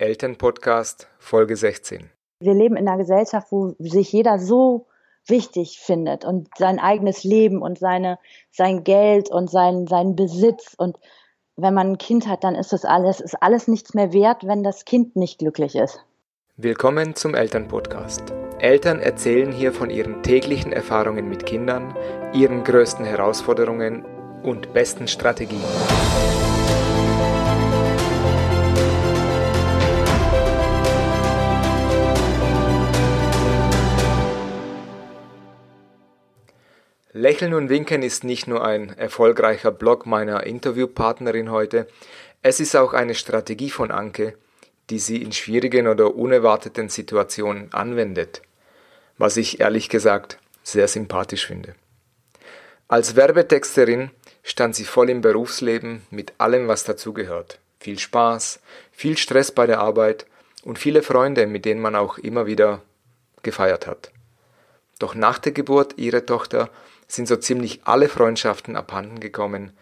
Elternpodcast Folge 16. Wir leben in einer Gesellschaft, wo sich jeder so wichtig findet und sein eigenes Leben und seine, sein Geld und sein, seinen Besitz. Und wenn man ein Kind hat, dann ist das alles, ist alles nichts mehr wert, wenn das Kind nicht glücklich ist. Willkommen zum Elternpodcast. Eltern erzählen hier von ihren täglichen Erfahrungen mit Kindern, ihren größten Herausforderungen und besten Strategien. Lächeln und Winken ist nicht nur ein erfolgreicher Blog meiner Interviewpartnerin heute, es ist auch eine Strategie von Anke, die sie in schwierigen oder unerwarteten Situationen anwendet, was ich ehrlich gesagt sehr sympathisch finde. Als Werbetexterin stand sie voll im Berufsleben mit allem, was dazugehört. Viel Spaß, viel Stress bei der Arbeit und viele Freunde, mit denen man auch immer wieder gefeiert hat. Doch nach der Geburt ihrer Tochter sind so ziemlich alle Freundschaften abhanden gekommen,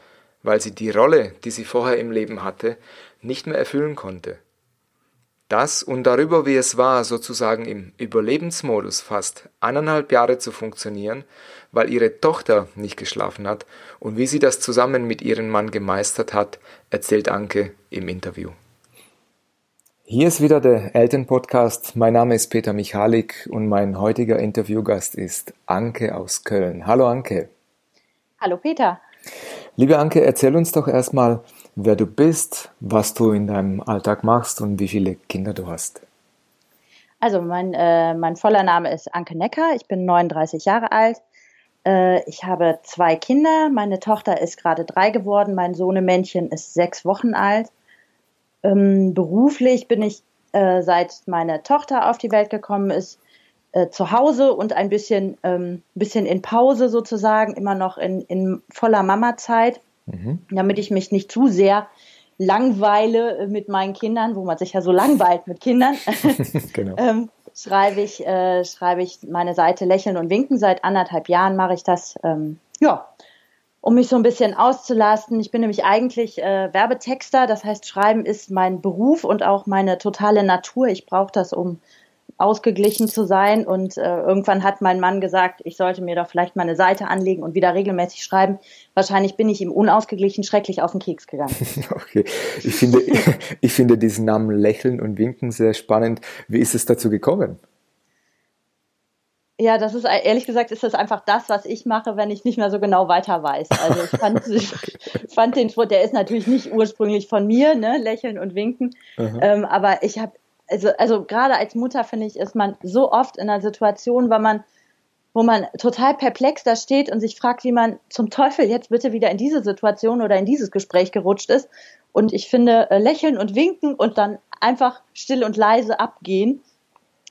weil sie die Rolle, die sie vorher im Leben hatte, nicht mehr erfüllen konnte. Das und darüber, wie es war, sozusagen im Überlebensmodus fast eineinhalb Jahre zu funktionieren, weil ihre Tochter nicht geschlafen hat und wie sie das zusammen mit ihrem Mann gemeistert hat, erzählt Anke im Interview. Hier ist wieder der Elternpodcast. Mein Name ist Peter Michalik und mein heutiger Interviewgast ist Anke aus Köln. Hallo Anke. Hallo Peter. Liebe Anke, erzähl uns doch erstmal, wer du bist, was du in deinem Alltag machst und wie viele Kinder du hast. Also mein, äh, mein voller Name ist Anke Necker. Ich bin 39 Jahre alt. Äh, ich habe zwei Kinder. Meine Tochter ist gerade drei geworden. Mein Sohnemännchen ist sechs Wochen alt. Ähm, beruflich bin ich, äh, seit meine Tochter auf die Welt gekommen ist, äh, zu Hause und ein bisschen, ähm, bisschen in Pause sozusagen, immer noch in, in voller Mama-Zeit, mhm. damit ich mich nicht zu sehr langweile mit meinen Kindern, wo man sich ja so langweilt mit Kindern. genau. ähm, schreibe ich, äh, schreibe ich meine Seite Lächeln und Winken. Seit anderthalb Jahren mache ich das. Ähm, ja, um mich so ein bisschen auszulasten. Ich bin nämlich eigentlich äh, Werbetexter, das heißt, Schreiben ist mein Beruf und auch meine totale Natur. Ich brauche das, um ausgeglichen zu sein. Und äh, irgendwann hat mein Mann gesagt, ich sollte mir doch vielleicht mal eine Seite anlegen und wieder regelmäßig schreiben. Wahrscheinlich bin ich ihm unausgeglichen schrecklich auf den Keks gegangen. Okay, ich finde, ich finde diesen Namen Lächeln und Winken sehr spannend. Wie ist es dazu gekommen? Ja, das ist ehrlich gesagt ist das einfach das, was ich mache, wenn ich nicht mehr so genau weiter weiß. Also ich fand, ich fand den Spruch, der ist natürlich nicht ursprünglich von mir, ne, lächeln und winken. Ähm, aber ich habe, also, also gerade als Mutter finde ich, ist man so oft in einer Situation, wo man, wo man total perplex da steht und sich fragt, wie man zum Teufel jetzt bitte wieder in diese Situation oder in dieses Gespräch gerutscht ist. Und ich finde, äh, lächeln und winken und dann einfach still und leise abgehen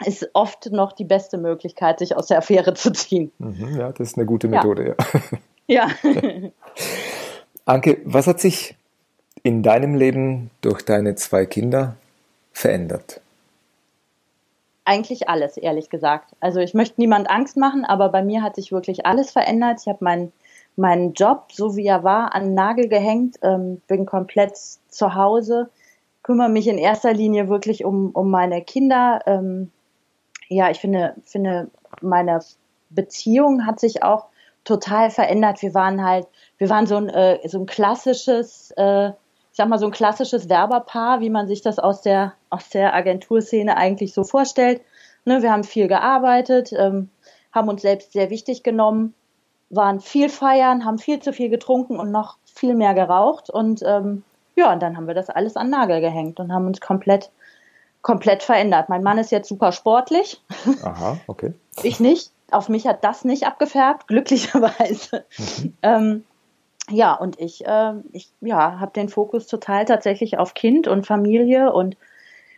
ist oft noch die beste Möglichkeit, sich aus der Affäre zu ziehen. Mhm, ja, das ist eine gute Methode, ja. ja. Anke, was hat sich in deinem Leben durch deine zwei Kinder verändert? Eigentlich alles, ehrlich gesagt. Also ich möchte niemand Angst machen, aber bei mir hat sich wirklich alles verändert. Ich habe meinen meinen Job, so wie er war, an den Nagel gehängt, ähm, bin komplett zu Hause, kümmere mich in erster Linie wirklich um, um meine Kinder, ähm, ja, ich finde, finde, meine Beziehung hat sich auch total verändert. Wir waren halt, wir waren so ein, äh, so ein klassisches, äh, ich sag mal, so ein klassisches Werberpaar, wie man sich das aus der, aus der Agenturszene eigentlich so vorstellt. Ne, wir haben viel gearbeitet, ähm, haben uns selbst sehr wichtig genommen, waren viel feiern, haben viel zu viel getrunken und noch viel mehr geraucht. Und ähm, ja, und dann haben wir das alles an Nagel gehängt und haben uns komplett komplett verändert. Mein Mann ist jetzt super sportlich. Aha, okay. Ich nicht. Auf mich hat das nicht abgefärbt, glücklicherweise. Mhm. Ähm, ja, und ich, äh, ich ja, habe den Fokus total tatsächlich auf Kind und Familie und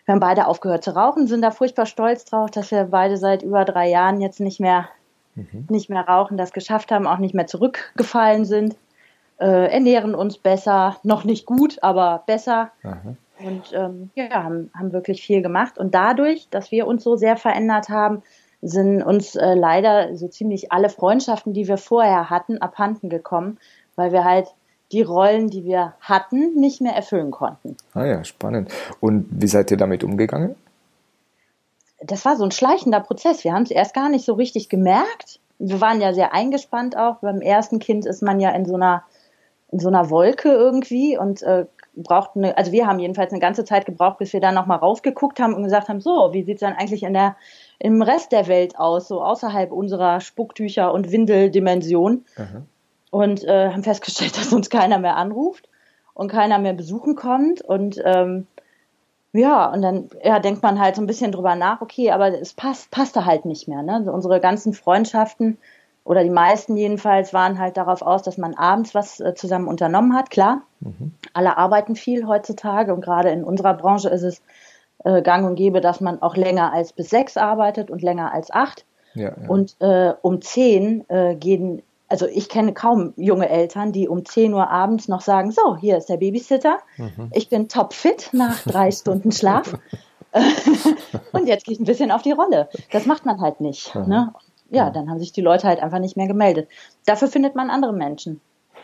wir haben beide aufgehört zu rauchen, sind da furchtbar stolz drauf, dass wir beide seit über drei Jahren jetzt nicht mehr, mhm. nicht mehr rauchen, das geschafft haben, auch nicht mehr zurückgefallen sind, äh, ernähren uns besser, noch nicht gut, aber besser. Aha. Und ähm, ja, haben, haben wirklich viel gemacht. Und dadurch, dass wir uns so sehr verändert haben, sind uns äh, leider so ziemlich alle Freundschaften, die wir vorher hatten, abhanden gekommen, weil wir halt die Rollen, die wir hatten, nicht mehr erfüllen konnten. Ah ja, spannend. Und wie seid ihr damit umgegangen? Das war so ein schleichender Prozess. Wir haben es erst gar nicht so richtig gemerkt. Wir waren ja sehr eingespannt auch. Beim ersten Kind ist man ja in so einer, in so einer Wolke irgendwie und äh, braucht eine, also wir haben jedenfalls eine ganze Zeit gebraucht, bis wir dann nochmal raufgeguckt haben und gesagt haben, so, wie sieht's dann eigentlich in der, im Rest der Welt aus, so außerhalb unserer Spucktücher und Windeldimension. Mhm und äh, haben festgestellt, dass uns keiner mehr anruft und keiner mehr besuchen kommt und ähm, ja, und dann ja, denkt man halt so ein bisschen drüber nach, okay, aber es passt, passte halt nicht mehr. Ne? Also unsere ganzen Freundschaften oder die meisten jedenfalls waren halt darauf aus, dass man abends was äh, zusammen unternommen hat. Klar, mhm. alle arbeiten viel heutzutage und gerade in unserer Branche ist es äh, gang und gäbe, dass man auch länger als bis sechs arbeitet und länger als acht. Ja, ja. Und äh, um zehn äh, gehen also ich kenne kaum junge Eltern, die um 10 Uhr abends noch sagen, so, hier ist der Babysitter, mhm. ich bin topfit nach drei Stunden Schlaf und jetzt gehe ich ein bisschen auf die Rolle. Das macht man halt nicht. Mhm. Ne? Ja, dann haben sich die Leute halt einfach nicht mehr gemeldet. Dafür findet man andere Menschen.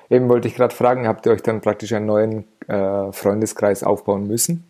Eben wollte ich gerade fragen, habt ihr euch dann praktisch einen neuen äh, Freundeskreis aufbauen müssen?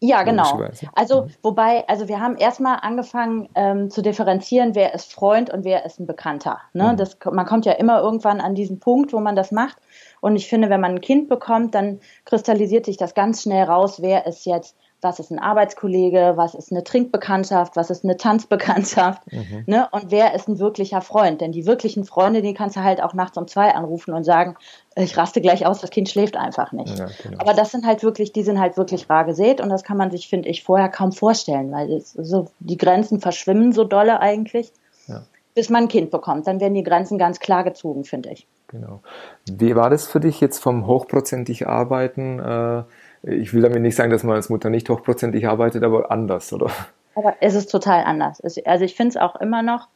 Ja, genau. Also, mhm. wobei, also wir haben erstmal angefangen ähm, zu differenzieren, wer ist Freund und wer ist ein Bekannter. Ne? Mhm. Das, man kommt ja immer irgendwann an diesen Punkt, wo man das macht. Und ich finde, wenn man ein Kind bekommt, dann kristallisiert sich das ganz schnell raus, wer ist jetzt was ist ein Arbeitskollege, was ist eine Trinkbekanntschaft, was ist eine Tanzbekanntschaft, mhm. ne? Und wer ist ein wirklicher Freund? Denn die wirklichen Freunde, die kannst du halt auch nachts um zwei anrufen und sagen, ich raste gleich aus, das Kind schläft einfach nicht. Ja, genau. Aber das sind halt wirklich, die sind halt wirklich rar gesät und das kann man sich, finde ich, vorher kaum vorstellen, weil es, so die Grenzen verschwimmen so dolle eigentlich, ja. bis man ein Kind bekommt. Dann werden die Grenzen ganz klar gezogen, finde ich. Genau. Wie war das für dich jetzt vom hochprozentig Arbeiten? Äh ich will damit nicht sagen, dass man als Mutter nicht hochprozentig arbeitet, aber anders, oder? Aber es ist total anders. Also ich finde es auch immer noch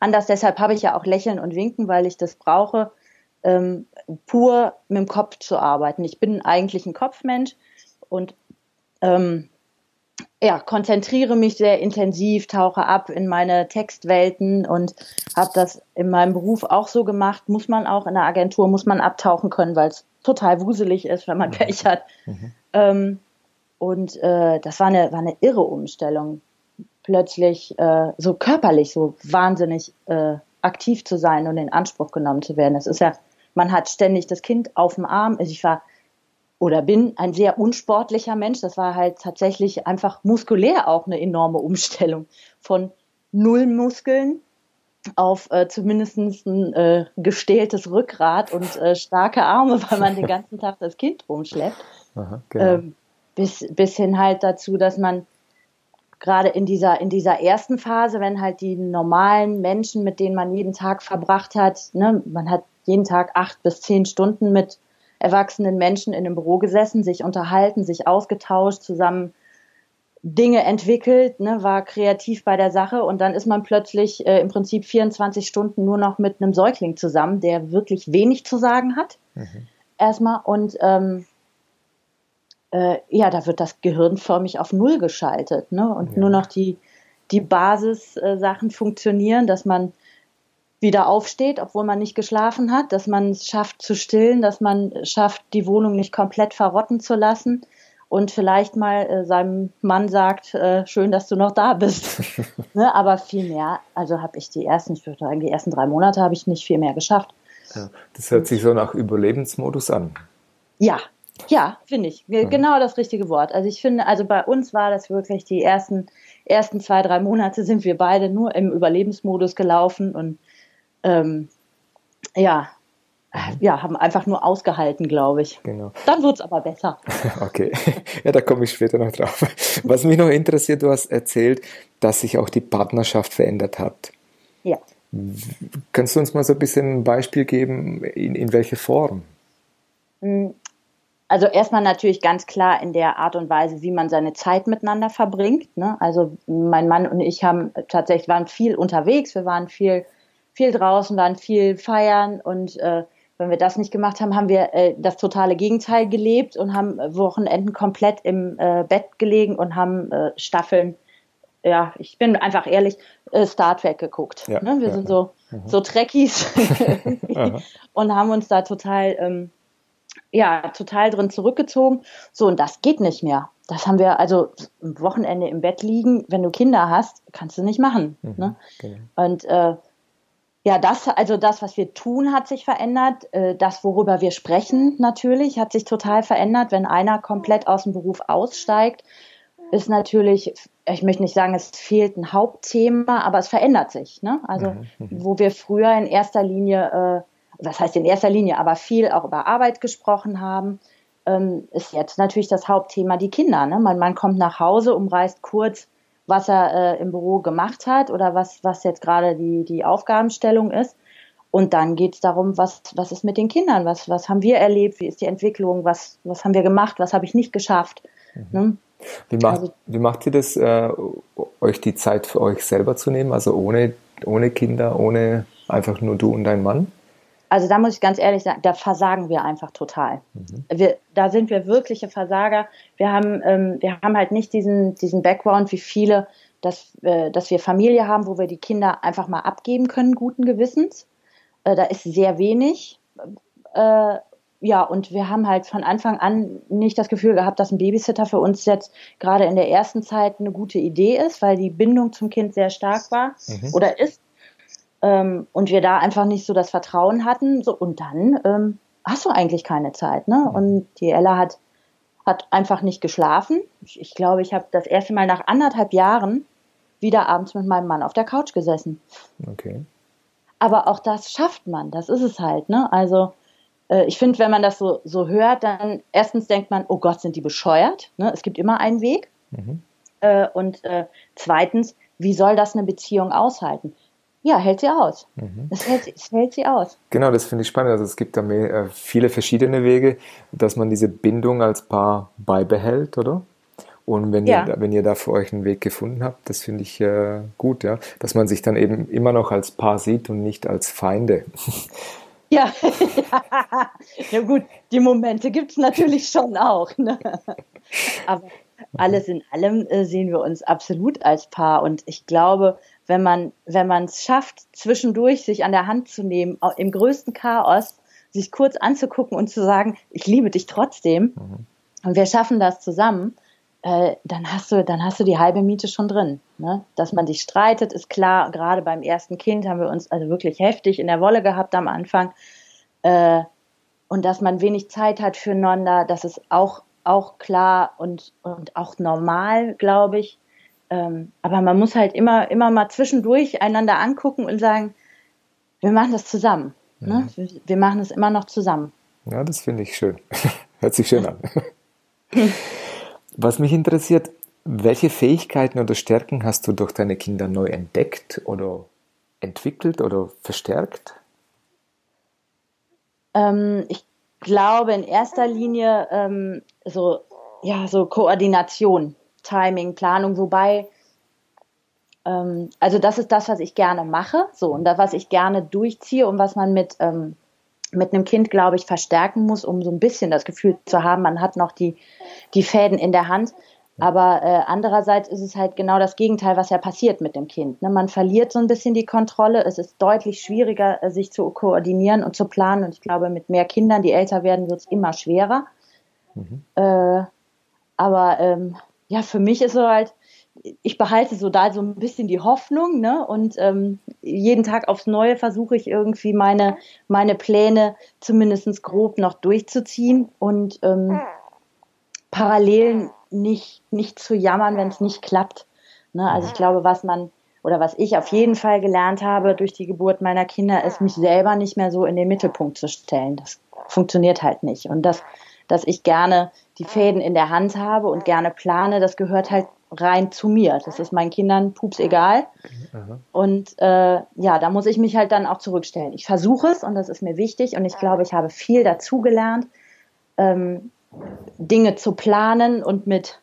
anders. Deshalb habe ich ja auch Lächeln und Winken, weil ich das brauche, ähm, pur mit dem Kopf zu arbeiten. Ich bin eigentlich ein Kopfmensch und ähm, ja, konzentriere mich sehr intensiv, tauche ab in meine Textwelten und habe das in meinem Beruf auch so gemacht. Muss man auch in der Agentur, muss man abtauchen können, weil es total wuselig ist, wenn man mhm. Pech hat. Mhm. Ähm, und äh, das war eine, war eine irre Umstellung, plötzlich äh, so körperlich so wahnsinnig äh, aktiv zu sein und in Anspruch genommen zu werden. Das ist ja, man hat ständig das Kind auf dem Arm. Also ich war oder bin ein sehr unsportlicher Mensch. Das war halt tatsächlich einfach muskulär auch eine enorme Umstellung von null Muskeln auf äh, zumindest ein äh, gestähltes Rückgrat und äh, starke Arme, weil man den ganzen Tag das Kind rumschleppt. Aha, genau. ähm, bis, bis hin halt dazu, dass man gerade in dieser, in dieser ersten Phase, wenn halt die normalen Menschen, mit denen man jeden Tag verbracht hat, ne, man hat jeden Tag acht bis zehn Stunden mit erwachsenen Menschen in einem Büro gesessen, sich unterhalten, sich ausgetauscht, zusammen Dinge entwickelt, ne, war kreativ bei der Sache und dann ist man plötzlich äh, im Prinzip 24 Stunden nur noch mit einem Säugling zusammen, der wirklich wenig zu sagen hat. Mhm. Erstmal und ähm, äh, ja, da wird das Gehirn förmlich auf Null geschaltet ne? und ja. nur noch die, die Basissachen funktionieren, dass man wieder aufsteht, obwohl man nicht geschlafen hat, dass man es schafft zu stillen, dass man schafft, die Wohnung nicht komplett verrotten zu lassen und vielleicht mal äh, seinem Mann sagt, äh, schön, dass du noch da bist. ne? Aber viel mehr, also habe ich die ersten, ich würde sagen, die ersten drei Monate habe ich nicht viel mehr geschafft. Ja, das hört sich so nach Überlebensmodus an. Ja, ja, finde ich. Genau das richtige Wort. Also ich finde, also bei uns war das wirklich die ersten, ersten zwei, drei Monate sind wir beide nur im Überlebensmodus gelaufen und ähm, ja, ja, haben einfach nur ausgehalten, glaube ich. Genau. Dann wird es aber besser. Okay, ja, da komme ich später noch drauf. Was mich noch interessiert, du hast erzählt, dass sich auch die Partnerschaft verändert hat. Ja. Kannst du uns mal so ein bisschen ein Beispiel geben, in, in welche Form? Hm, also erstmal natürlich ganz klar in der Art und Weise, wie man seine Zeit miteinander verbringt. Ne? Also mein Mann und ich haben tatsächlich waren viel unterwegs, wir waren viel viel draußen, waren viel feiern und äh, wenn wir das nicht gemacht haben, haben wir äh, das totale Gegenteil gelebt und haben Wochenenden komplett im äh, Bett gelegen und haben äh, Staffeln, ja, ich bin einfach ehrlich, äh, Star Trek geguckt. Ja, ne? Wir ja, sind so, ja. Mhm. so Trekkies und haben uns da total ähm, ja total drin zurückgezogen. So, und das geht nicht mehr. Das haben wir also am Wochenende im Bett liegen, wenn du Kinder hast, kannst du nicht machen. Mhm, ne? genau. Und äh, ja, das, also das, was wir tun, hat sich verändert. Äh, das, worüber wir sprechen, natürlich, hat sich total verändert. Wenn einer komplett aus dem Beruf aussteigt, ist natürlich, ich möchte nicht sagen, es fehlt ein Hauptthema, aber es verändert sich. Ne? Also, mhm, mhm. wo wir früher in erster Linie, äh, was heißt in erster Linie, aber viel auch über Arbeit gesprochen haben, ähm, ist jetzt natürlich das Hauptthema die Kinder. Ne? Man, man kommt nach Hause, umreißt kurz was er äh, im Büro gemacht hat oder was, was jetzt gerade die, die Aufgabenstellung ist. Und dann geht es darum, was, was ist mit den Kindern, was, was haben wir erlebt, wie ist die Entwicklung, was, was haben wir gemacht, was habe ich nicht geschafft. Mhm. Ne? Wie, macht, also, wie macht ihr das, äh, euch die Zeit für euch selber zu nehmen, also ohne, ohne Kinder, ohne einfach nur du und dein Mann? Also da muss ich ganz ehrlich sagen, da versagen wir einfach total. Mhm. Wir, da sind wir wirkliche Versager. Wir haben, ähm, wir haben halt nicht diesen, diesen Background wie viele, dass, äh, dass wir Familie haben, wo wir die Kinder einfach mal abgeben können, guten Gewissens. Äh, da ist sehr wenig. Äh, ja, und wir haben halt von Anfang an nicht das Gefühl gehabt, dass ein Babysitter für uns jetzt gerade in der ersten Zeit eine gute Idee ist, weil die Bindung zum Kind sehr stark war mhm. oder ist ähm, und wir da einfach nicht so das Vertrauen hatten. So, und dann ähm, hast du eigentlich keine Zeit. Ne? Und die Ella hat, hat einfach nicht geschlafen. Ich, ich glaube, ich habe das erste Mal nach anderthalb Jahren wieder abends mit meinem Mann auf der Couch gesessen. Okay. Aber auch das schafft man, das ist es halt. Ne? Also äh, ich finde, wenn man das so, so hört, dann erstens denkt man, oh Gott, sind die bescheuert. Ne? Es gibt immer einen Weg. Mhm. Äh, und äh, zweitens, wie soll das eine Beziehung aushalten? Ja, hält sie aus. Mhm. Es, hält, es hält sie aus. Genau, das finde ich spannend. Also es gibt da mehr, äh, viele verschiedene Wege, dass man diese Bindung als Paar beibehält, oder? Und wenn, ja. ihr, wenn ihr da für euch einen Weg gefunden habt, das finde ich äh, gut, ja. Dass man sich dann eben immer noch als Paar sieht und nicht als Feinde. Ja, ja gut, die Momente gibt es natürlich schon auch. Ne? Aber alles in allem äh, sehen wir uns absolut als Paar. Und ich glaube, wenn man, wenn man es schafft, zwischendurch sich an der Hand zu nehmen, im größten Chaos, sich kurz anzugucken und zu sagen, ich liebe dich trotzdem, mhm. und wir schaffen das zusammen, äh, dann hast du, dann hast du die halbe Miete schon drin. Ne? Dass man sich streitet, ist klar. Gerade beim ersten Kind haben wir uns also wirklich heftig in der Wolle gehabt am Anfang. Äh, und dass man wenig Zeit hat füreinander, das ist auch, auch klar und, und auch normal, glaube ich. Ähm, aber man muss halt immer, immer mal zwischendurch einander angucken und sagen, wir machen das zusammen. Ne? Mhm. Ne? Wir, wir, machen es immer noch zusammen. Ja, das finde ich schön. Hört sich schön an. Was mich interessiert, welche Fähigkeiten oder Stärken hast du durch deine Kinder neu entdeckt oder entwickelt oder verstärkt? Ähm, ich glaube in erster Linie ähm, so, ja, so Koordination. Timing, Planung, wobei, ähm, also das ist das, was ich gerne mache, so und das, was ich gerne durchziehe und was man mit, ähm, mit einem Kind, glaube ich, verstärken muss, um so ein bisschen das Gefühl zu haben, man hat noch die, die Fäden in der Hand. Aber äh, andererseits ist es halt genau das Gegenteil, was ja passiert mit dem Kind. Ne? Man verliert so ein bisschen die Kontrolle. Es ist deutlich schwieriger, äh, sich zu koordinieren und zu planen. Und ich glaube, mit mehr Kindern, die älter werden, wird es immer schwerer. Mhm. Äh, aber ähm, ja, für mich ist so halt, ich behalte so da so ein bisschen die Hoffnung, ne? Und ähm, jeden Tag aufs Neue versuche ich irgendwie meine, meine Pläne zumindest grob noch durchzuziehen und ähm, parallel nicht, nicht zu jammern, wenn es nicht klappt. Ne? Also ich glaube, was man oder was ich auf jeden Fall gelernt habe durch die Geburt meiner Kinder, ist mich selber nicht mehr so in den Mittelpunkt zu stellen. Das funktioniert halt nicht. Und das dass ich gerne die Fäden in der Hand habe und gerne plane, das gehört halt rein zu mir. Das ist meinen Kindern pups egal. Und äh, ja, da muss ich mich halt dann auch zurückstellen. Ich versuche es und das ist mir wichtig und ich glaube, ich habe viel dazugelernt, ähm, Dinge zu planen und mit,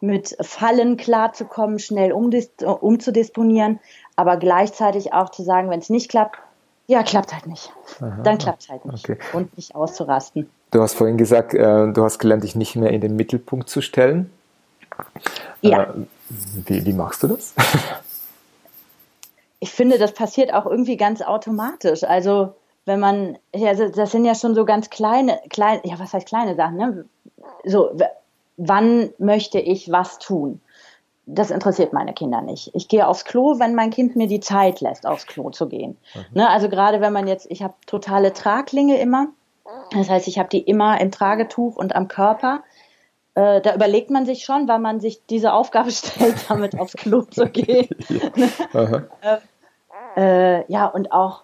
mit Fallen klarzukommen, schnell umzudisponieren, aber gleichzeitig auch zu sagen, wenn es nicht klappt, ja, klappt halt nicht. Aha, dann klappt es halt nicht. Okay. Und nicht auszurasten. Du hast vorhin gesagt, äh, du hast gelernt, dich nicht mehr in den Mittelpunkt zu stellen. Ja. Äh, wie, wie machst du das? ich finde, das passiert auch irgendwie ganz automatisch. Also wenn man, ja, das sind ja schon so ganz kleine, kleine, ja, was heißt kleine Sachen, ne? So, wann möchte ich was tun? Das interessiert meine Kinder nicht. Ich gehe aufs Klo, wenn mein Kind mir die Zeit lässt, aufs Klo zu gehen. Mhm. Ne, also gerade wenn man jetzt, ich habe totale Traglinge immer. Das heißt, ich habe die immer im Tragetuch und am Körper. Äh, da überlegt man sich schon, weil man sich diese Aufgabe stellt, damit aufs Klo zu gehen. ja, äh, ja und auch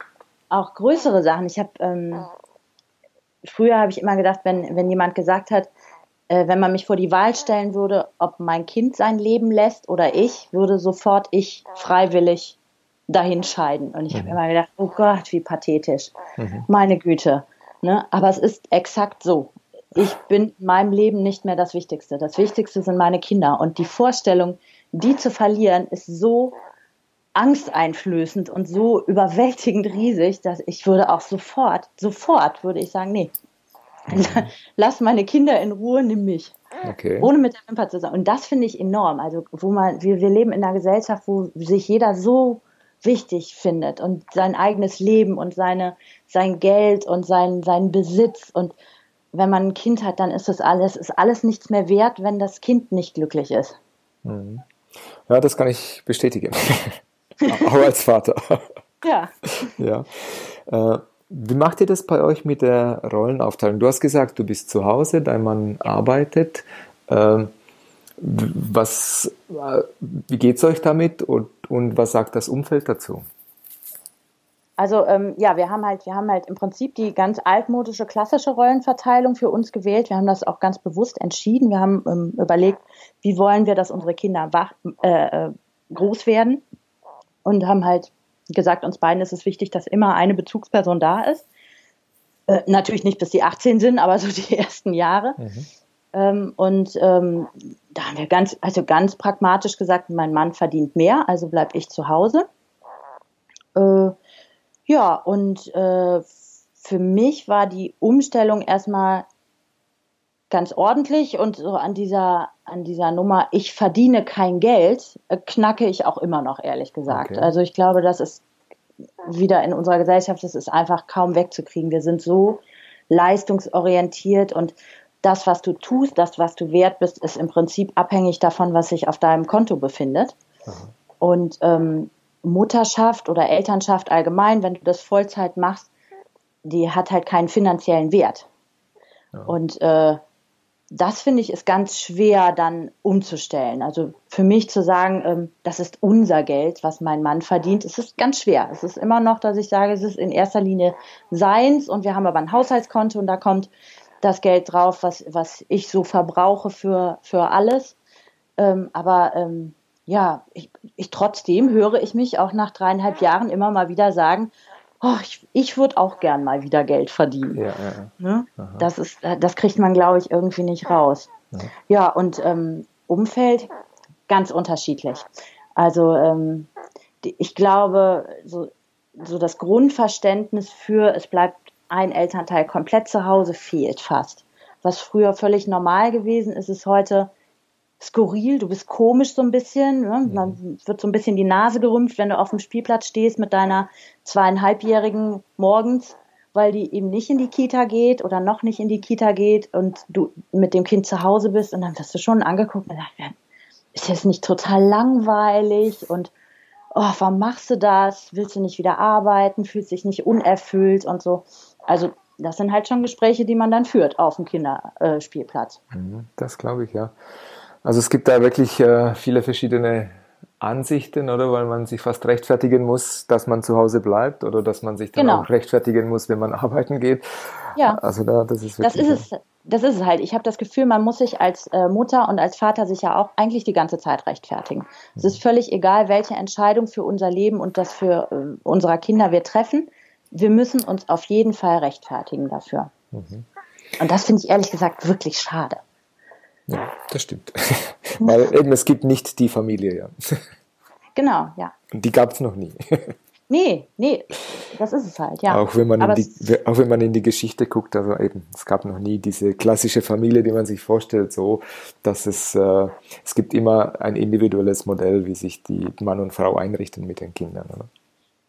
auch größere Sachen. Ich habe ähm, früher habe ich immer gedacht, wenn, wenn jemand gesagt hat, äh, wenn man mich vor die Wahl stellen würde, ob mein Kind sein Leben lässt oder ich, würde sofort ich freiwillig dahin scheiden. Und ich mhm. habe immer gedacht, oh Gott, wie pathetisch. Mhm. Meine Güte. Ne? Aber es ist exakt so. Ich bin in meinem Leben nicht mehr das Wichtigste. Das Wichtigste sind meine Kinder. Und die Vorstellung, die zu verlieren, ist so angsteinflößend und so überwältigend riesig, dass ich würde auch sofort, sofort würde ich sagen, nee, lass meine Kinder in Ruhe, nimm mich. Okay. Ohne mit der Wimper zu sagen. Und das finde ich enorm. Also, wo man, wir, wir leben in einer Gesellschaft, wo sich jeder so wichtig findet und sein eigenes Leben und seine, sein Geld und sein, seinen Besitz. Und wenn man ein Kind hat, dann ist das alles, ist alles nichts mehr wert, wenn das Kind nicht glücklich ist. Mhm. Ja, das kann ich bestätigen. auch als Vater. Ja. ja. Äh, wie macht ihr das bei euch mit der Rollenaufteilung? Du hast gesagt, du bist zu Hause, dein Mann arbeitet. Ähm, was, äh, wie geht es euch damit und, und was sagt das Umfeld dazu? Also ähm, ja, wir haben halt, wir haben halt im Prinzip die ganz altmodische klassische Rollenverteilung für uns gewählt. Wir haben das auch ganz bewusst entschieden. Wir haben ähm, überlegt, wie wollen wir, dass unsere Kinder wach, äh, äh groß werden und haben halt gesagt, uns beiden ist es wichtig, dass immer eine Bezugsperson da ist. Äh, natürlich nicht bis die 18 sind, aber so die ersten Jahre. Mhm. Ähm, und ähm, da haben wir ganz, also ganz pragmatisch gesagt, mein Mann verdient mehr, also bleibe ich zu Hause. Äh, ja, und äh, für mich war die Umstellung erstmal ganz ordentlich und so an dieser, an dieser Nummer, ich verdiene kein Geld, äh, knacke ich auch immer noch, ehrlich gesagt. Okay. Also ich glaube, das ist wieder in unserer Gesellschaft, das ist einfach kaum wegzukriegen. Wir sind so leistungsorientiert und das, was du tust, das, was du wert bist, ist im Prinzip abhängig davon, was sich auf deinem Konto befindet. Aha. Und ähm, Mutterschaft oder Elternschaft allgemein, wenn du das Vollzeit machst, die hat halt keinen finanziellen Wert. Ja. Und äh, das finde ich ist ganz schwer dann umzustellen. Also für mich zu sagen, ähm, das ist unser Geld, was mein Mann verdient, es ist ganz schwer. Es ist immer noch, dass ich sage, es ist in erster Linie seins und wir haben aber ein Haushaltskonto und da kommt das Geld drauf, was, was ich so verbrauche für, für alles. Ähm, aber ähm, ja, ich, ich trotzdem höre ich mich auch nach dreieinhalb Jahren immer mal wieder sagen, oh, ich, ich würde auch gern mal wieder Geld verdienen. Ja, ja. Ne? Das, ist, das kriegt man, glaube ich, irgendwie nicht raus. Ja, ja und ähm, Umfeld ganz unterschiedlich. Also ähm, ich glaube, so, so das Grundverständnis für es bleibt ein Elternteil komplett zu Hause fehlt fast. Was früher völlig normal gewesen ist, ist heute skurril, du bist komisch so ein bisschen. Ne? Man wird so ein bisschen die Nase gerümpft, wenn du auf dem Spielplatz stehst mit deiner zweieinhalbjährigen morgens, weil die eben nicht in die Kita geht oder noch nicht in die Kita geht und du mit dem Kind zu Hause bist und dann wirst du schon angeguckt und sagst, ist das nicht total langweilig und oh, warum machst du das? Willst du nicht wieder arbeiten? Fühlst dich nicht unerfüllt und so. Also das sind halt schon Gespräche, die man dann führt auf dem Kinderspielplatz. Mhm, das glaube ich, ja. Also es gibt da wirklich äh, viele verschiedene Ansichten, oder? Weil man sich fast rechtfertigen muss, dass man zu Hause bleibt oder dass man sich dann genau. auch rechtfertigen muss, wenn man arbeiten geht. Ja. Also da, das ist wirklich. Das ist es. Das ist es halt. Ich habe das Gefühl, man muss sich als äh, Mutter und als Vater sich ja auch eigentlich die ganze Zeit rechtfertigen. Mhm. Es ist völlig egal, welche Entscheidung für unser Leben und das für äh, unserer Kinder wir treffen. Wir müssen uns auf jeden Fall rechtfertigen dafür. Mhm. Und das finde ich ehrlich gesagt wirklich schade. Ja, das stimmt. Weil eben es gibt nicht die Familie, ja. Genau, ja. Und die gab es noch nie. Nee, nee, das ist es halt, ja. Auch wenn, man in die, auch wenn man in die Geschichte guckt, also eben, es gab noch nie diese klassische Familie, die man sich vorstellt, so, dass es, äh, es gibt immer ein individuelles Modell, wie sich die Mann und Frau einrichten mit den Kindern, oder?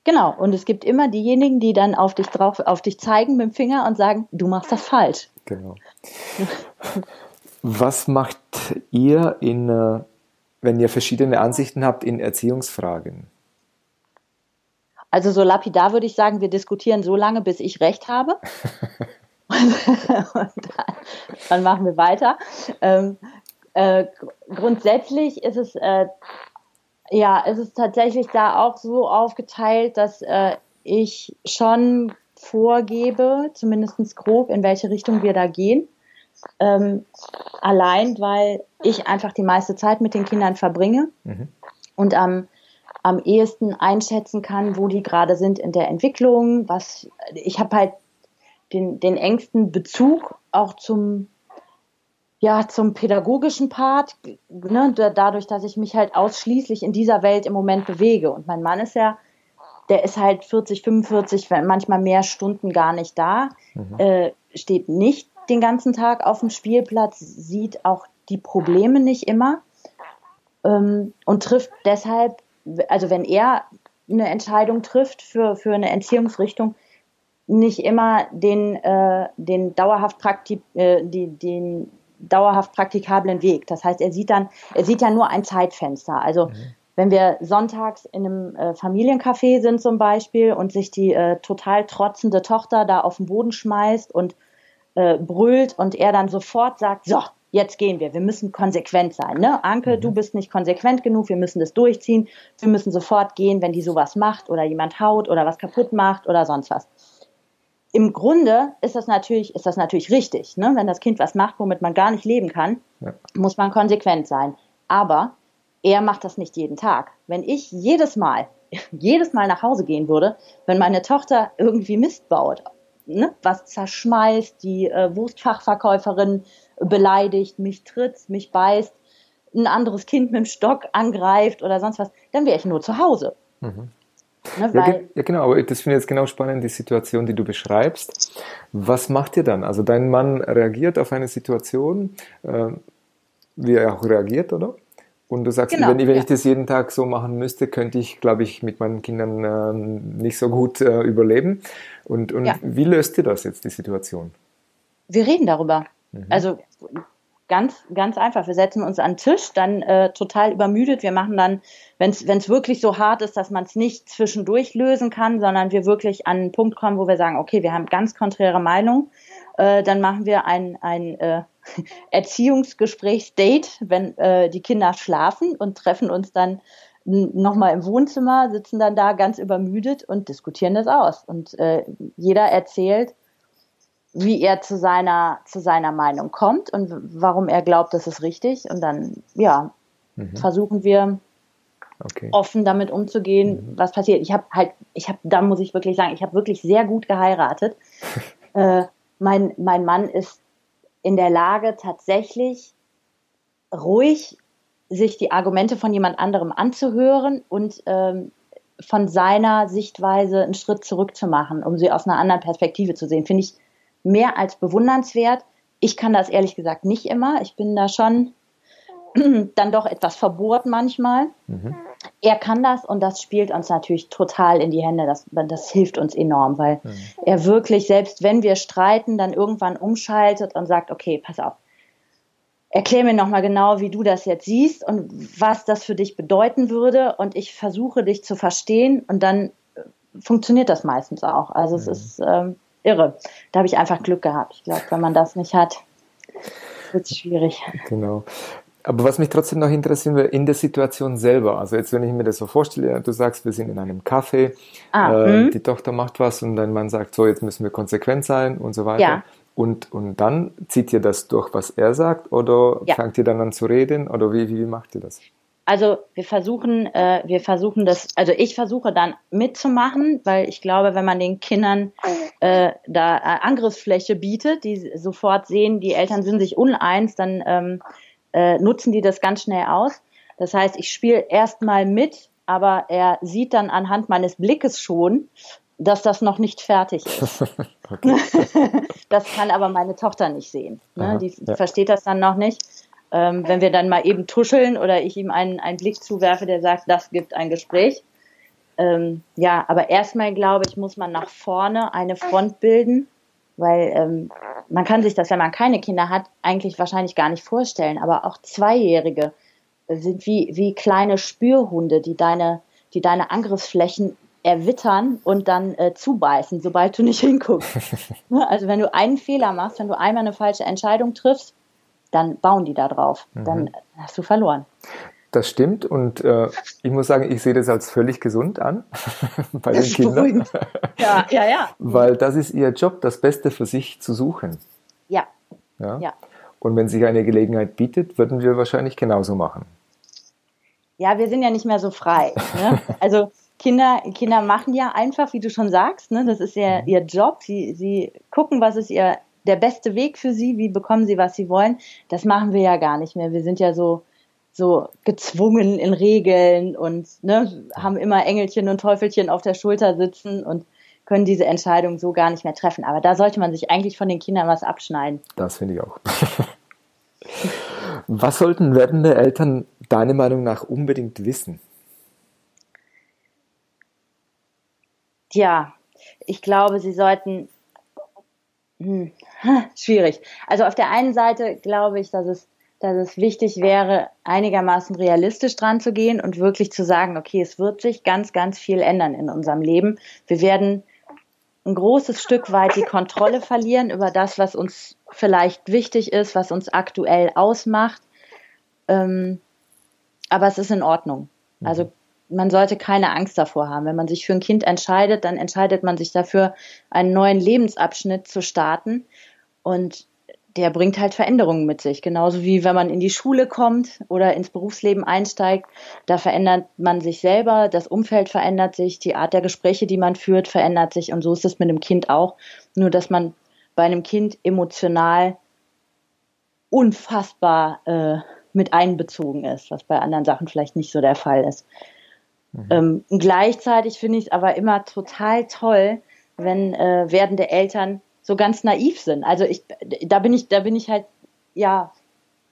Genau, und es gibt immer diejenigen, die dann auf dich drauf, auf dich zeigen mit dem Finger und sagen, du machst das falsch. Genau. Was macht ihr in, äh, wenn ihr verschiedene Ansichten habt in Erziehungsfragen? Also so lapidar würde ich sagen, wir diskutieren so lange, bis ich recht habe. und, dann, dann, machen wir weiter. Ähm, äh, grundsätzlich ist es äh, ja, es ist tatsächlich da auch so aufgeteilt, dass äh, ich schon vorgebe, zumindest grob, in welche Richtung wir da gehen. Ähm, allein, weil ich einfach die meiste Zeit mit den Kindern verbringe mhm. und am, am ehesten einschätzen kann, wo die gerade sind in der Entwicklung. Was ich habe halt den, den engsten Bezug auch zum ja, zum pädagogischen Part, ne, dadurch, dass ich mich halt ausschließlich in dieser Welt im Moment bewege. Und mein Mann ist ja, der ist halt 40, 45, manchmal mehr Stunden gar nicht da, mhm. äh, steht nicht den ganzen Tag auf dem Spielplatz, sieht auch die Probleme nicht immer ähm, und trifft deshalb, also wenn er eine Entscheidung trifft für, für eine Entziehungsrichtung, nicht immer den, äh, den dauerhaft Praktik, äh, die, den dauerhaft praktikablen Weg. Das heißt, er sieht dann, er sieht ja nur ein Zeitfenster. Also mhm. wenn wir sonntags in einem äh, Familiencafé sind zum Beispiel und sich die äh, total trotzende Tochter da auf den Boden schmeißt und äh, brüllt und er dann sofort sagt, so, jetzt gehen wir, wir müssen konsequent sein. Ne? Anke, mhm. du bist nicht konsequent genug, wir müssen das durchziehen, wir müssen sofort gehen, wenn die sowas macht oder jemand haut oder was kaputt macht oder sonst was im Grunde ist das natürlich, ist das natürlich richtig. Ne? Wenn das Kind was macht, womit man gar nicht leben kann, ja. muss man konsequent sein. Aber er macht das nicht jeden Tag. Wenn ich jedes Mal, jedes Mal nach Hause gehen würde, wenn meine Tochter irgendwie Mist baut, ne? was zerschmeißt, die äh, Wurstfachverkäuferin beleidigt, mich tritt, mich beißt, ein anderes Kind mit dem Stock angreift oder sonst was, dann wäre ich nur zu Hause. Mhm. Ne, ja, ja, genau, aber das finde ich jetzt genau spannend, die Situation, die du beschreibst. Was macht ihr dann? Also dein Mann reagiert auf eine Situation, äh, wie er auch reagiert, oder? Und du sagst, genau, wenn, wenn ja. ich das jeden Tag so machen müsste, könnte ich, glaube ich, mit meinen Kindern äh, nicht so gut äh, überleben. Und, und ja. wie löst ihr das jetzt, die Situation? Wir reden darüber. Mhm. Also Ganz, ganz einfach. Wir setzen uns an den Tisch, dann äh, total übermüdet. Wir machen dann, wenn es wirklich so hart ist, dass man es nicht zwischendurch lösen kann, sondern wir wirklich an einen Punkt kommen, wo wir sagen, okay, wir haben ganz konträre Meinung, äh, dann machen wir ein, ein äh, Erziehungsgespräch-Date, wenn äh, die Kinder schlafen und treffen uns dann nochmal im Wohnzimmer, sitzen dann da ganz übermüdet und diskutieren das aus. Und äh, jeder erzählt, wie er zu seiner, zu seiner Meinung kommt und warum er glaubt, das ist richtig. Und dann, ja, mhm. versuchen wir okay. offen damit umzugehen, mhm. was passiert. Ich habe halt, ich habe, da muss ich wirklich sagen, ich habe wirklich sehr gut geheiratet. äh, mein, mein Mann ist in der Lage, tatsächlich ruhig sich die Argumente von jemand anderem anzuhören und ähm, von seiner Sichtweise einen Schritt zurück zu machen, um sie aus einer anderen Perspektive zu sehen. Finde ich mehr als bewundernswert. Ich kann das ehrlich gesagt nicht immer. Ich bin da schon dann doch etwas verbohrt manchmal. Mhm. Er kann das und das spielt uns natürlich total in die Hände. Das, das hilft uns enorm, weil mhm. er wirklich, selbst wenn wir streiten, dann irgendwann umschaltet und sagt, okay, pass auf, erklär mir nochmal genau, wie du das jetzt siehst und was das für dich bedeuten würde. Und ich versuche dich zu verstehen und dann äh, funktioniert das meistens auch. Also mhm. es ist ähm, irre. Da habe ich einfach Glück gehabt. Ich glaube, wenn man das nicht hat, wird es schwierig. Genau. Aber was mich trotzdem noch interessieren würde, in der Situation selber, also jetzt, wenn ich mir das so vorstelle, du sagst, wir sind in einem Café, ah, äh, hm. die Tochter macht was und dein Mann sagt, so, jetzt müssen wir konsequent sein und so weiter. Ja. Und, und dann zieht ihr das durch, was er sagt, oder ja. fangt ihr dann an zu reden, oder wie, wie macht ihr das? Also wir versuchen, äh, wir versuchen das, also ich versuche dann mitzumachen, weil ich glaube, wenn man den Kindern äh, da äh, Angriffsfläche bietet, die sofort sehen, die Eltern sind sich uneins, dann ähm, äh, nutzen die das ganz schnell aus. Das heißt, ich spiele erstmal mit, aber er sieht dann anhand meines Blickes schon, dass das noch nicht fertig ist. das kann aber meine Tochter nicht sehen. Ne? Aha, die ja. versteht das dann noch nicht. Ähm, wenn wir dann mal eben tuscheln oder ich ihm einen, einen Blick zuwerfe, der sagt, das gibt ein Gespräch, Ähm, ja, aber erstmal glaube ich, muss man nach vorne eine Front bilden, weil ähm, man kann sich das, wenn man keine Kinder hat, eigentlich wahrscheinlich gar nicht vorstellen. Aber auch Zweijährige sind wie, wie kleine Spürhunde, die deine, die deine Angriffsflächen erwittern und dann äh, zubeißen, sobald du nicht hinguckst. Also wenn du einen Fehler machst, wenn du einmal eine falsche Entscheidung triffst, dann bauen die da drauf. Mhm. Dann hast du verloren. Das stimmt und äh, ich muss sagen, ich sehe das als völlig gesund an bei den Kindern. Ja, ja, ja. Weil das ist ihr Job, das Beste für sich zu suchen. Ja. ja. ja. Und wenn sich eine Gelegenheit bietet, würden wir wahrscheinlich genauso machen. Ja, wir sind ja nicht mehr so frei. Ne? Also Kinder, Kinder machen ja einfach, wie du schon sagst, ne? das ist ja mhm. ihr Job. Sie, sie gucken, was ist ihr der beste Weg für sie, wie bekommen sie, was sie wollen. Das machen wir ja gar nicht mehr. Wir sind ja so so gezwungen in Regeln und ne, haben immer Engelchen und Teufelchen auf der Schulter sitzen und können diese Entscheidung so gar nicht mehr treffen. Aber da sollte man sich eigentlich von den Kindern was abschneiden. Das finde ich auch. was sollten werdende Eltern deiner Meinung nach unbedingt wissen? Ja, ich glaube, sie sollten. Hm, schwierig. Also auf der einen Seite glaube ich, dass es dass es wichtig wäre, einigermaßen realistisch dran zu gehen und wirklich zu sagen, okay, es wird sich ganz, ganz viel ändern in unserem Leben. Wir werden ein großes Stück weit die Kontrolle verlieren über das, was uns vielleicht wichtig ist, was uns aktuell ausmacht. Ähm, aber es ist in Ordnung. Mhm. Also man sollte keine Angst davor haben. Wenn man sich für ein Kind entscheidet, dann entscheidet man sich dafür, einen neuen Lebensabschnitt zu starten. Und der bringt halt Veränderungen mit sich. Genauso wie wenn man in die Schule kommt oder ins Berufsleben einsteigt, da verändert man sich selber, das Umfeld verändert sich, die Art der Gespräche, die man führt, verändert sich und so ist es mit einem Kind auch. Nur dass man bei einem Kind emotional unfassbar äh, mit einbezogen ist, was bei anderen Sachen vielleicht nicht so der Fall ist. Mhm. Ähm, gleichzeitig finde ich es aber immer total toll, wenn äh, werdende Eltern so ganz naiv sind. Also ich, da bin ich, da bin ich halt, ja,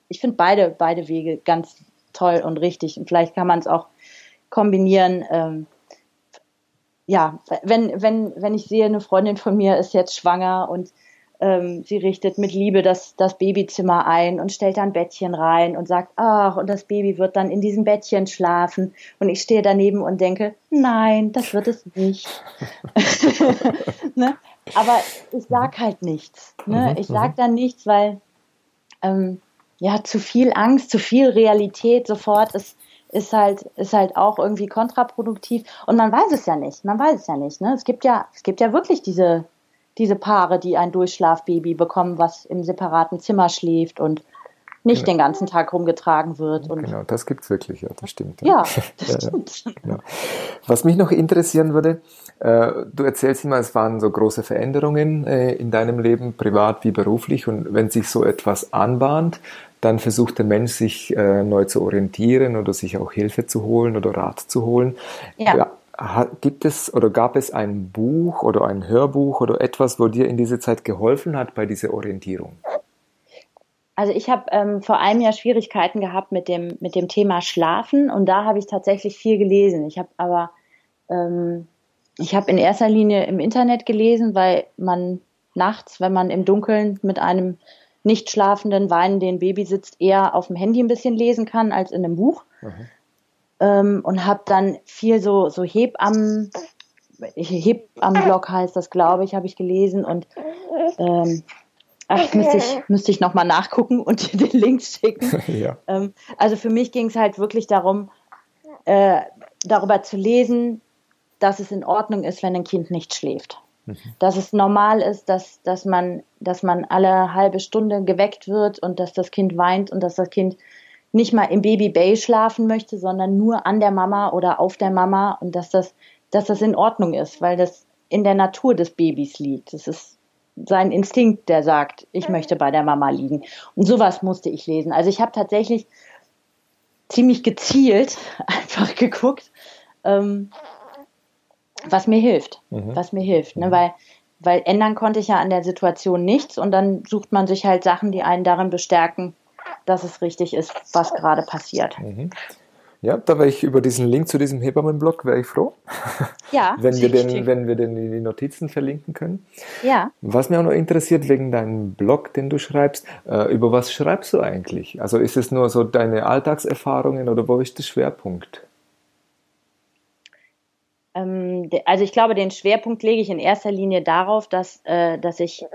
ich finde beide, beide Wege ganz toll und richtig. Und vielleicht kann man es auch kombinieren. Ähm, ja, wenn, wenn, wenn ich sehe, eine Freundin von mir ist jetzt schwanger und ähm, sie richtet mit Liebe das, das Babyzimmer ein und stellt ein Bettchen rein und sagt, ach, und das Baby wird dann in diesem Bettchen schlafen. Und ich stehe daneben und denke, nein, das wird es nicht. ne? Aber ich sag halt nichts. Ne? Mhm, ich sag mhm. dann nichts, weil ähm, ja zu viel Angst, zu viel Realität sofort ist ist halt ist halt auch irgendwie kontraproduktiv und man weiß es ja nicht. Man weiß es ja nicht. Ne? Es gibt ja es gibt ja wirklich diese diese Paare, die ein Durchschlafbaby bekommen, was im separaten Zimmer schläft und nicht genau. den ganzen Tag rumgetragen wird. Und genau, das gibt es wirklich, ja, das stimmt. Ja, ja das stimmt. Ja. Was mich noch interessieren würde, äh, du erzählst immer, es waren so große Veränderungen äh, in deinem Leben, privat wie beruflich, und wenn sich so etwas anbahnt, dann versucht der Mensch sich äh, neu zu orientieren oder sich auch Hilfe zu holen oder Rat zu holen. Ja. Gibt es oder gab es ein Buch oder ein Hörbuch oder etwas, wo dir in dieser Zeit geholfen hat bei dieser Orientierung? Also ich habe ähm, vor einem Jahr Schwierigkeiten gehabt mit dem, mit dem Thema Schlafen und da habe ich tatsächlich viel gelesen. Ich habe aber, ähm, ich habe in erster Linie im Internet gelesen, weil man nachts, wenn man im Dunkeln mit einem nicht schlafenden, weinenden Baby sitzt, eher auf dem Handy ein bisschen lesen kann als in einem Buch. Mhm. Ähm, und habe dann viel so, so Hebammen, Hebammenblog heißt das, glaube ich, habe ich gelesen und ähm, Ach, müsste ich, müsste ich nochmal nachgucken und dir den Link schicken. ja. ähm, also für mich ging es halt wirklich darum, äh, darüber zu lesen, dass es in Ordnung ist, wenn ein Kind nicht schläft. Mhm. Dass es normal ist, dass, dass, man, dass man alle halbe Stunde geweckt wird und dass das Kind weint und dass das Kind nicht mal im Baby Bay schlafen möchte, sondern nur an der Mama oder auf der Mama und dass das, dass das in Ordnung ist, weil das in der Natur des Babys liegt. Das ist sein Instinkt, der sagt, ich möchte bei der Mama liegen. Und sowas musste ich lesen. Also ich habe tatsächlich ziemlich gezielt einfach geguckt, ähm, was mir hilft, mhm. was mir hilft, ne? Mhm. weil weil ändern konnte ich ja an der Situation nichts und dann sucht man sich halt Sachen, die einen darin bestärken, dass es richtig ist, was gerade passiert. Mhm. Ja, da wäre ich über diesen Link zu diesem Hebammenblog wäre ich froh. Ja. wenn wir den, wenn wir den in die Notizen verlinken können. Ja. Was mir auch noch interessiert wegen deinem Blog, den du schreibst, äh, über was schreibst du eigentlich? Also ist es nur so deine Alltagserfahrungen oder wo ist der Schwerpunkt? Ähm, also ich glaube, den Schwerpunkt lege ich in erster Linie darauf, dass, äh, dass ich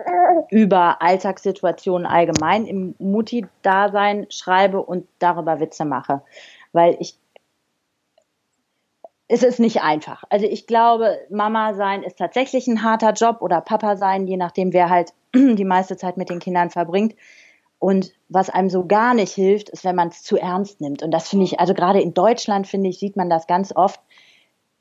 über Alltagssituationen allgemein im Mutti-Dasein schreibe und darüber Witze mache. Weil ich es ist nicht einfach. Also ich glaube, Mama sein ist tatsächlich ein harter Job oder Papa sein, je nachdem, wer halt die meiste Zeit mit den Kindern verbringt. Und was einem so gar nicht hilft, ist, wenn man es zu ernst nimmt. Und das finde ich, also gerade in Deutschland, finde ich, sieht man das ganz oft,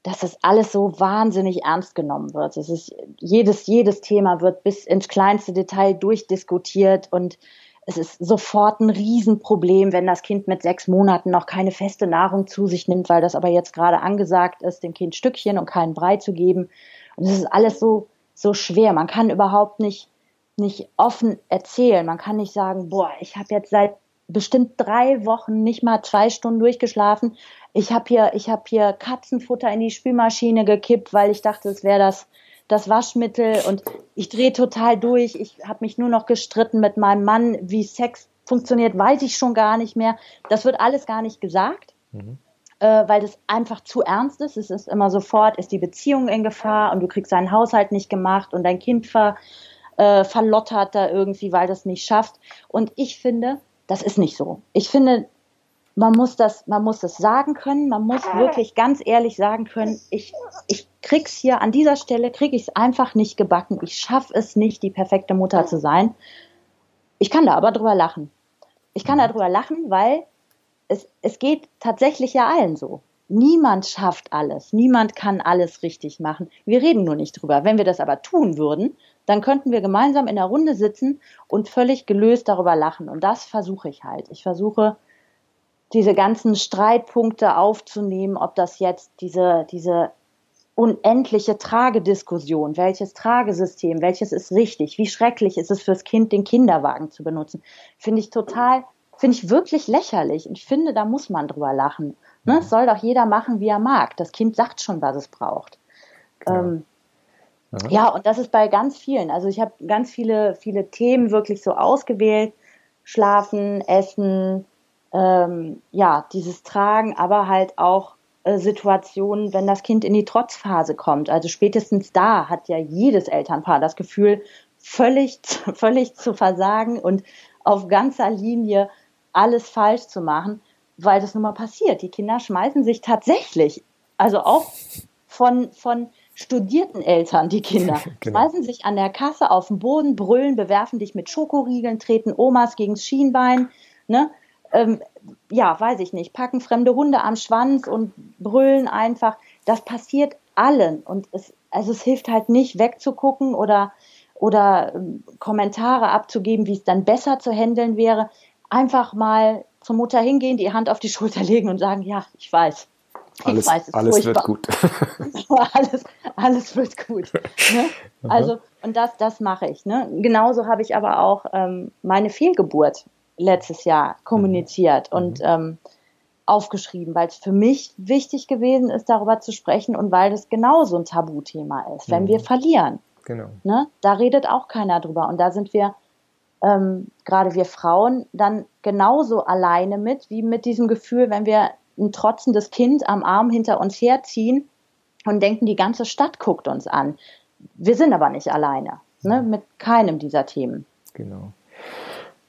dass das alles so wahnsinnig ernst genommen wird. Es ist jedes, jedes Thema wird bis ins kleinste Detail durchdiskutiert und es ist sofort ein Riesenproblem, wenn das Kind mit sechs Monaten noch keine feste Nahrung zu sich nimmt, weil das aber jetzt gerade angesagt ist, dem Kind Stückchen und keinen Brei zu geben. Und es ist alles so, so schwer. Man kann überhaupt nicht, nicht offen erzählen. Man kann nicht sagen, boah, ich habe jetzt seit bestimmt drei Wochen nicht mal zwei Stunden durchgeschlafen. Ich habe hier, ich habe hier Katzenfutter in die Spülmaschine gekippt, weil ich dachte, es wäre das das Waschmittel und ich drehe total durch. Ich habe mich nur noch gestritten mit meinem Mann, wie Sex funktioniert, weiß ich schon gar nicht mehr. Das wird alles gar nicht gesagt, mhm. äh, weil das einfach zu ernst ist. Es ist immer sofort, ist die Beziehung in Gefahr und du kriegst deinen Haushalt nicht gemacht und dein Kind ver, äh, verlottert da irgendwie, weil das nicht schafft. Und ich finde, das ist nicht so. Ich finde, man muss das, man muss das sagen können, man muss wirklich ganz ehrlich sagen können, ich, ich krieg's hier an dieser Stelle, krieg ich's einfach nicht gebacken. Ich schaffe es nicht, die perfekte Mutter zu sein. Ich kann da aber drüber lachen. Ich kann da drüber lachen, weil es, es geht tatsächlich ja allen so. Niemand schafft alles. Niemand kann alles richtig machen. Wir reden nur nicht drüber. Wenn wir das aber tun würden, dann könnten wir gemeinsam in der Runde sitzen und völlig gelöst darüber lachen. Und das versuche ich halt. Ich versuche, diese ganzen Streitpunkte aufzunehmen, ob das jetzt diese, diese unendliche Tragediskussion, welches Tragesystem, welches ist richtig, wie schrecklich ist es fürs Kind, den Kinderwagen zu benutzen, finde ich total, finde ich wirklich lächerlich. Und ich finde, da muss man drüber lachen. Ne? Es soll doch jeder machen, wie er mag. Das Kind sagt schon, was es braucht. Ähm, ja. ja, und das ist bei ganz vielen. Also ich habe ganz viele, viele Themen wirklich so ausgewählt. Schlafen, Essen, ähm, ja, dieses Tragen, aber halt auch äh, Situationen, wenn das Kind in die Trotzphase kommt. Also spätestens da hat ja jedes Elternpaar das Gefühl, völlig, völlig zu versagen und auf ganzer Linie alles falsch zu machen, weil das nun mal passiert. Die Kinder schmeißen sich tatsächlich, also auch von, von studierten Eltern, die Kinder, genau. schmeißen sich an der Kasse auf den Boden, brüllen, bewerfen dich mit Schokoriegeln, treten Omas gegens Schienbein, ne? ähm, ja, weiß ich nicht, packen fremde Hunde am Schwanz und brüllen einfach. Das passiert allen und es, also es hilft halt nicht wegzugucken oder oder ähm, Kommentare abzugeben, wie es dann besser zu handeln wäre. Einfach mal zur Mutter hingehen, die Hand auf die Schulter legen und sagen, ja, ich weiß. Alles, weiß, alles wird gut. alles, alles wird gut. Ne? Also, und das, das mache ich. Ne? Genauso habe ich aber auch ähm, meine Fehlgeburt letztes Jahr kommuniziert mhm. und ähm, aufgeschrieben, weil es für mich wichtig gewesen ist, darüber zu sprechen und weil das genauso ein Tabuthema ist, wenn wir mhm. verlieren. Genau. Ne? Da redet auch keiner drüber. Und da sind wir, ähm, gerade wir Frauen, dann genauso alleine mit, wie mit diesem Gefühl, wenn wir ein trotzendes Kind am Arm hinter uns herziehen und denken, die ganze Stadt guckt uns an. Wir sind aber nicht alleine, ne? mit keinem dieser Themen. Genau.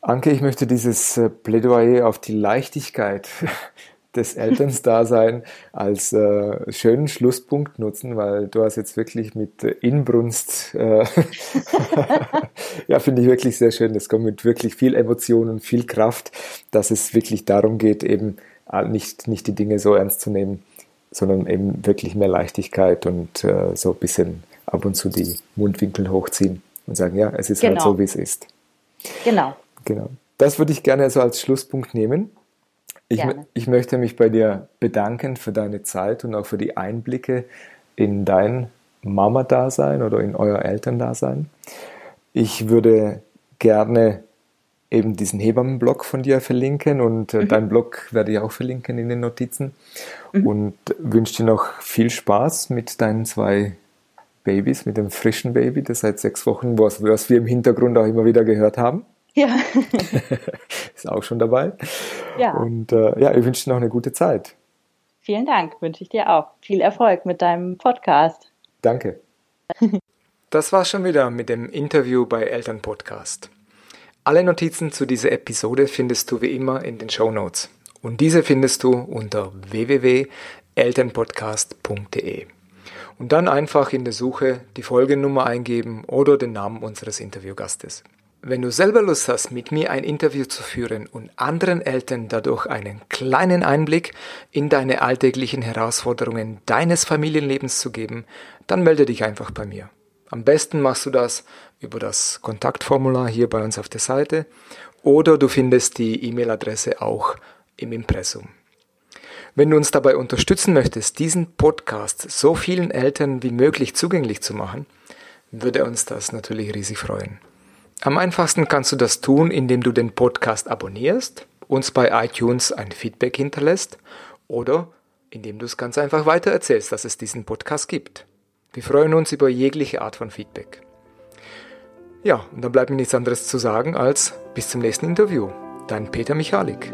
Anke, ich möchte dieses äh, Plädoyer auf die Leichtigkeit des Elternsdasein als äh, schönen Schlusspunkt nutzen, weil du hast jetzt wirklich mit äh, Inbrunst, äh, ja, finde ich wirklich sehr schön. Das kommt mit wirklich viel Emotion und viel Kraft, dass es wirklich darum geht, eben nicht, nicht die Dinge so ernst zu nehmen, sondern eben wirklich mehr Leichtigkeit und äh, so ein bisschen ab und zu die Mundwinkel hochziehen und sagen, ja, es ist halt genau. halt so, wie es ist. Genau. Genau. Das würde ich gerne so als Schlusspunkt nehmen. Ich, ich, möchte mich bei dir bedanken für deine Zeit und auch für die Einblicke in dein Mama-Dasein oder in euer Elterndasein. Ich würde gerne eben diesen Hebammenblog von dir verlinken und äh, mhm. deinen Blog werde ich auch verlinken in den Notizen. Mhm. Und wünsche dir noch viel Spaß mit deinen zwei Babys, mit dem frischen Baby, das seit sechs Wochen, was, was wir im Hintergrund auch immer wieder gehört haben. Ja. Ist auch schon dabei. Ja. Und äh, ja, ich wünsche dir noch eine gute Zeit. Vielen Dank, wünsche ich dir auch. Viel Erfolg mit deinem Podcast. Danke. Das war's schon wieder mit dem Interview bei Elternpodcast. Alle Notizen zu dieser Episode findest du wie immer in den Show Notes. Und diese findest du unter www.elternpodcast.de. Und dann einfach in der Suche die Folgennummer eingeben oder den Namen unseres Interviewgastes. Wenn du selber Lust hast, mit mir ein Interview zu führen und anderen Eltern dadurch einen kleinen Einblick in deine alltäglichen Herausforderungen deines Familienlebens zu geben, dann melde dich einfach bei mir. Am besten machst du das über das Kontaktformular hier bei uns auf der Seite oder du findest die E-Mail-Adresse auch im Impressum. Wenn du uns dabei unterstützen möchtest, diesen Podcast so vielen Eltern wie möglich zugänglich zu machen, würde uns das natürlich riesig freuen. Am einfachsten kannst du das tun, indem du den Podcast abonnierst, uns bei iTunes ein Feedback hinterlässt oder indem du es ganz einfach weitererzählst, dass es diesen Podcast gibt. Wir freuen uns über jegliche Art von Feedback. Ja, und dann bleibt mir nichts anderes zu sagen als bis zum nächsten Interview. Dein Peter Michalik.